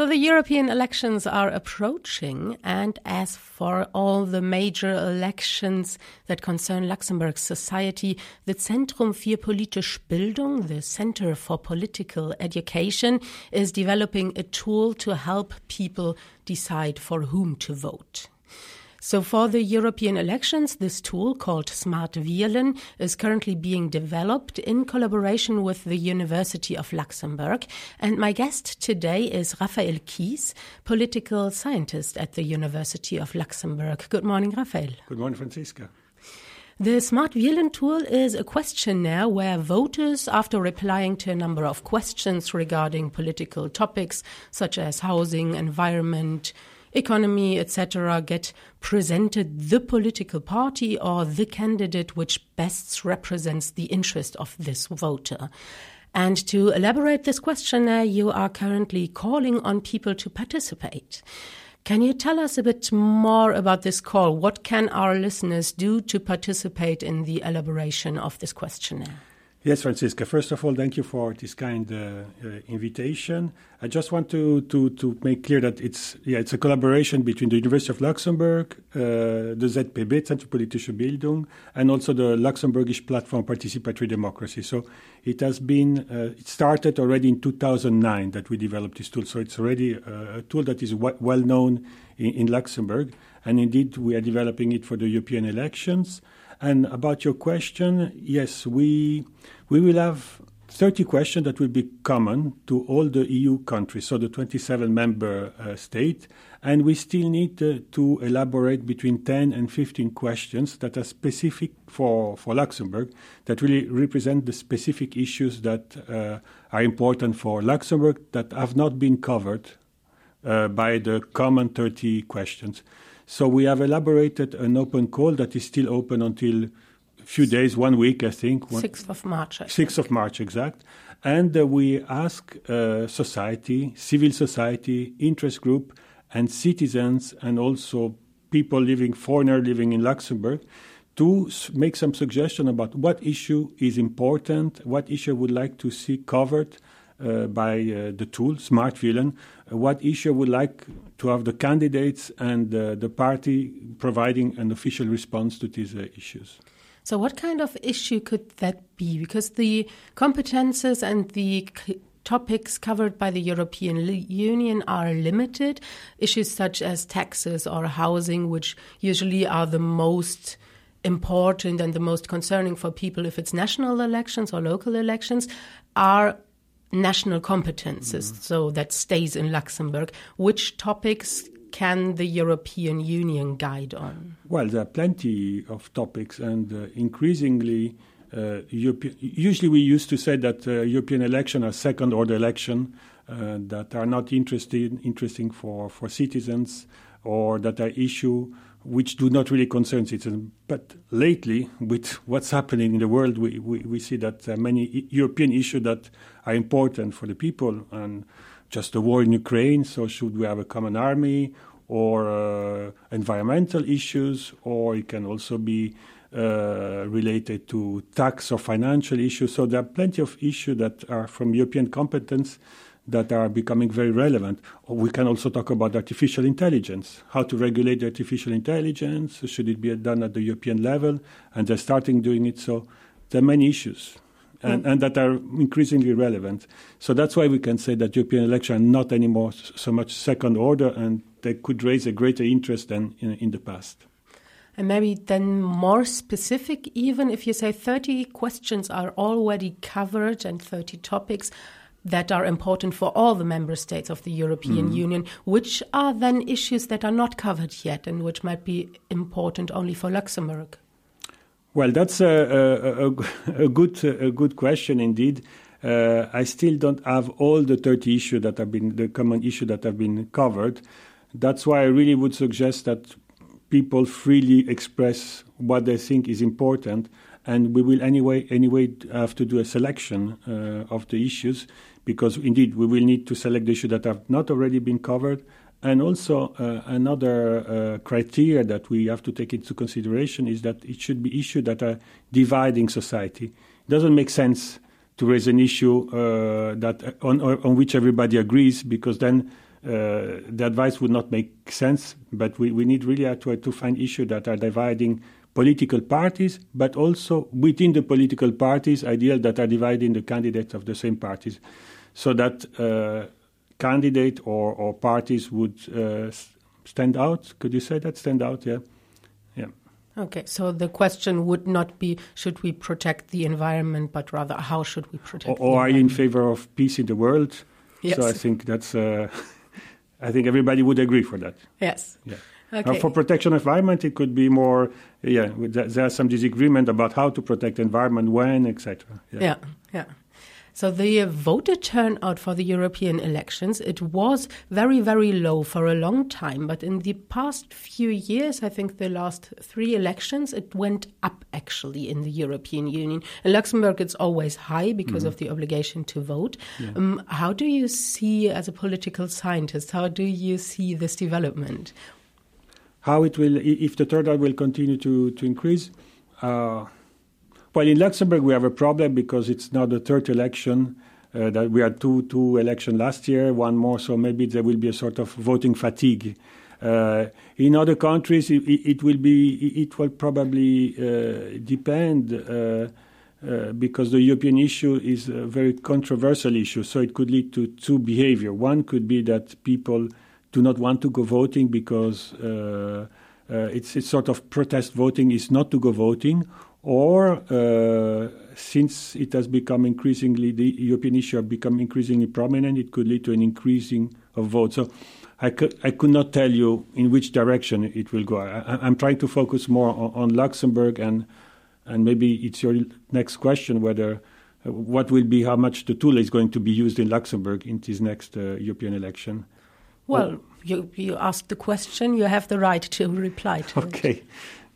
So the European elections are approaching, and as for all the major elections that concern Luxembourg's society, the Zentrum für politische Bildung, the Center for Political Education, is developing a tool to help people decide for whom to vote. So for the European elections, this tool called Smart Wielen is currently being developed in collaboration with the University of Luxembourg. And my guest today is Raphael Kies, political scientist at the University of Luxembourg. Good morning, Raphael. Good morning, Franziska. The Smart Wielen tool is a questionnaire where voters, after replying to a number of questions regarding political topics such as housing, environment, economy, etc., get presented the political party or the candidate which best represents the interest of this voter. And to elaborate this questionnaire, you are currently calling on people to participate. Can you tell us a bit more about this call? What can our listeners do to participate in the elaboration of this questionnaire? Yes, Franziska. First of all, thank you for this kind uh, uh, invitation. I just want to, to, to make clear that it's yeah it's a collaboration between the University of Luxembourg, uh, the ZPB, Zentrum Politische Bildung, and also the Luxembourgish Platform Participatory Democracy. So it has been uh, it started already in 2009 that we developed this tool. So it's already uh, a tool that is w- well known in, in Luxembourg, and indeed we are developing it for the European elections. And about your question, yes, we we will have 30 questions that will be common to all the EU countries, so the 27 member uh, states, and we still need uh, to elaborate between 10 and 15 questions that are specific for, for Luxembourg, that really represent the specific issues that uh, are important for Luxembourg that have not been covered uh, by the common 30 questions. So we have elaborated an open call that is still open until a few days, one week, I think. 6th of March. 6th of March, exact. And uh, we ask uh, society, civil society, interest group, and citizens, and also people living, foreigner living in Luxembourg, to make some suggestion about what issue is important, what issue would like to see covered uh, by uh, the tool, Smart uh, what issue would like to have the candidates and uh, the party providing an official response to these uh, issues. So, what kind of issue could that be? Because the competences and the topics covered by the European Union are limited. Issues such as taxes or housing, which usually are the most important and the most concerning for people if it's national elections or local elections, are national competences, mm. so that stays in Luxembourg. Which topics can the European Union guide on? Well, there are plenty of topics, and uh, increasingly, uh, usually we used to say that uh, European elections are second-order elections uh, that are not interested, interesting for, for citizens or that are issue which do not really concern citizens. But lately, with what's happening in the world, we, we, we see that uh, many European issues that are important for the people, and just the war in Ukraine. So, should we have a common army, or uh, environmental issues, or it can also be uh, related to tax or financial issues. So, there are plenty of issues that are from European competence that are becoming very relevant. We can also talk about artificial intelligence, how to regulate artificial intelligence, should it be done at the European level, and they're starting doing it. So there are many issues. And, mm. and that are increasingly relevant. So that's why we can say that European elections are not anymore so much second order, and they could raise a greater interest than in, in the past. And maybe then more specific, even if you say 30 questions are already covered and 30 topics, that are important for all the member states of the European mm. Union, which are then issues that are not covered yet and which might be important only for Luxembourg? Well, that's a, a, a, a good, a good question indeed. Uh, I still don't have all the 30 issues that have been the common issue that have been covered. That's why I really would suggest that people freely express what they think is important, and we will anyway anyway have to do a selection uh, of the issues because indeed we will need to select the issues that have not already been covered. And also, uh, another uh, criteria that we have to take into consideration is that it should be issues that are dividing society. It doesn't make sense to raise an issue uh, that on, on which everybody agrees, because then uh, the advice would not make sense. But we, we need really to, to find issues that are dividing political parties, but also within the political parties, ideas that are dividing the candidates of the same parties, so that uh, candidate or, or parties would uh, stand out. Could you say that? Stand out, yeah. Yeah. Okay, so the question would not be should we protect the environment, but rather how should we protect or, or are you in favor of peace in the world? Yes. So I think that's, uh, I think everybody would agree for that. Yes. Yeah. Okay. Uh, for protection of environment, it could be more. Yeah, there's some disagreement about how to protect environment, when, etc. Yeah. yeah, yeah. So the voter turnout for the European elections it was very very low for a long time, but in the past few years, I think the last three elections, it went up actually in the European Union. In Luxembourg, it's always high because mm -hmm. of the obligation to vote. Yeah. Um, how do you see, as a political scientist, how do you see this development? How it will, if the turnout will continue to to increase. Uh, well, in Luxembourg, we have a problem because it's now the third election. Uh, that we had two two election last year, one more, so maybe there will be a sort of voting fatigue. Uh, in other countries, it, it, will be it will probably uh, depend uh, uh, because the European issue is a very controversial issue. So it could lead to two behavior. One could be that people do not want to go voting because uh, it's, it's sort of protest voting is not to go voting, or uh, since it has become increasingly the European issue have become increasingly prominent, it could lead to an increasing of votes. So I could, I could not tell you in which direction it will go. I, am trying to focus more on, on, Luxembourg and and maybe it's your next question whether uh, what will be how much the tool is going to be used in Luxembourg in this next uh, European election. Well, you you asked the question, you have the right to reply to okay. it. Okay.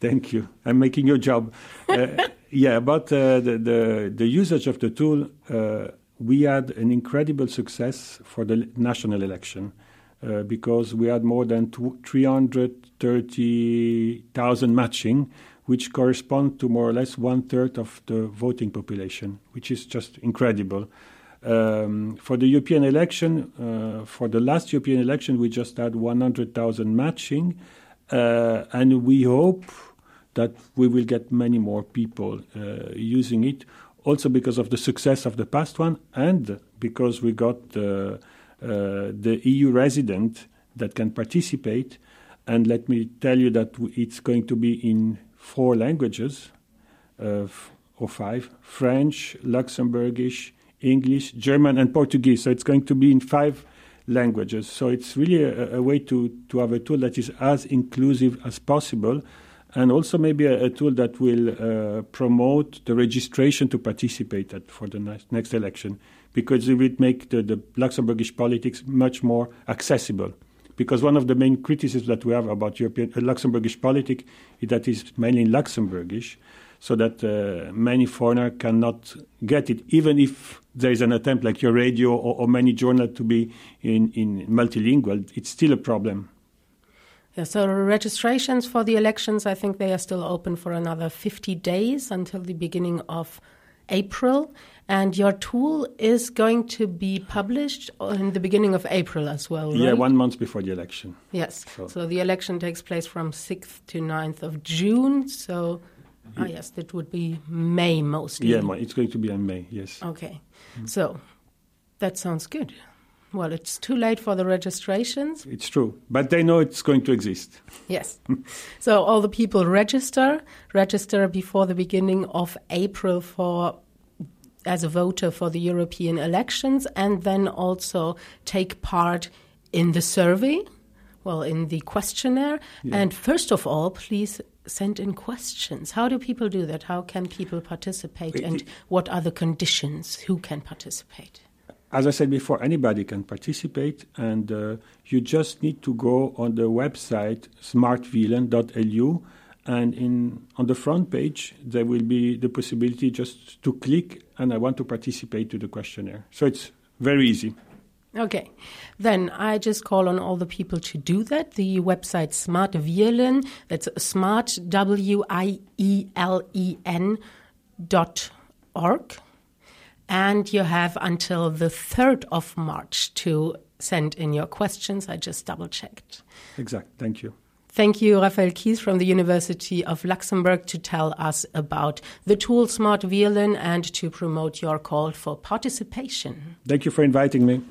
Thank you. I'm making your job. uh, yeah, but uh, the, the, the usage of the tool, uh, we had an incredible success for the national election uh, because we had more than 330,000 matching, which correspond to more or less one third of the voting population, which is just incredible. Um, for the European election, uh, for the last European election, we just had 100,000 matching, uh, and we hope that we will get many more people uh, using it. Also because of the success of the past one, and because we got uh, uh, the EU resident that can participate. And let me tell you that it's going to be in four languages, uh, or five: French, Luxembourgish, English, German, and Portuguese. So it's going to be in five languages. So it's really a, a way to, to have a tool that is as inclusive as possible and also maybe a, a tool that will uh, promote the registration to participate at, for the next, next election because it will make the, the Luxembourgish politics much more accessible. Because one of the main criticisms that we have about European uh, Luxembourgish politics is that it's mainly in Luxembourgish, so that uh, many foreigners cannot get it, even if there is an attempt like your radio or, or many journals to be in, in multilingual, it's still a problem. Yeah, so registrations for the elections, I think they are still open for another 50 days until the beginning of April. And your tool is going to be published in the beginning of April as well, right? Yeah, one month before the election. Yes. So, so the election takes place from 6th to 9th of June. So, ah, yes, that would be May mostly. Yeah, it's going to be in May, yes. Okay. Mm. So that sounds good. Well, it's too late for the registrations. It's true, but they know it's going to exist. Yes. so all the people register, register before the beginning of April for as a voter for the European elections and then also take part in the survey, well, in the questionnaire. Yeah. And first of all, please send in questions. How do people do that? How can people participate? And what are the conditions? Who can participate? as I said before, anybody can participate, and uh, you just need to go on the website smartwielen.lu, and in on the front page there will be the possibility just to click and I want to participate to the questionnaire. So it's very easy. Okay, then I just call on all the people to do that. The website Smart Wielen, that's smart W I E L E N dot org and you have until the 3rd of March to send in your questions. I just double checked. Exact. Thank you. Thank you, Raphael Kies from the University of Luxembourg, to tell us about the tool Smart Wielen and to promote your call for participation. Thank you for inviting me.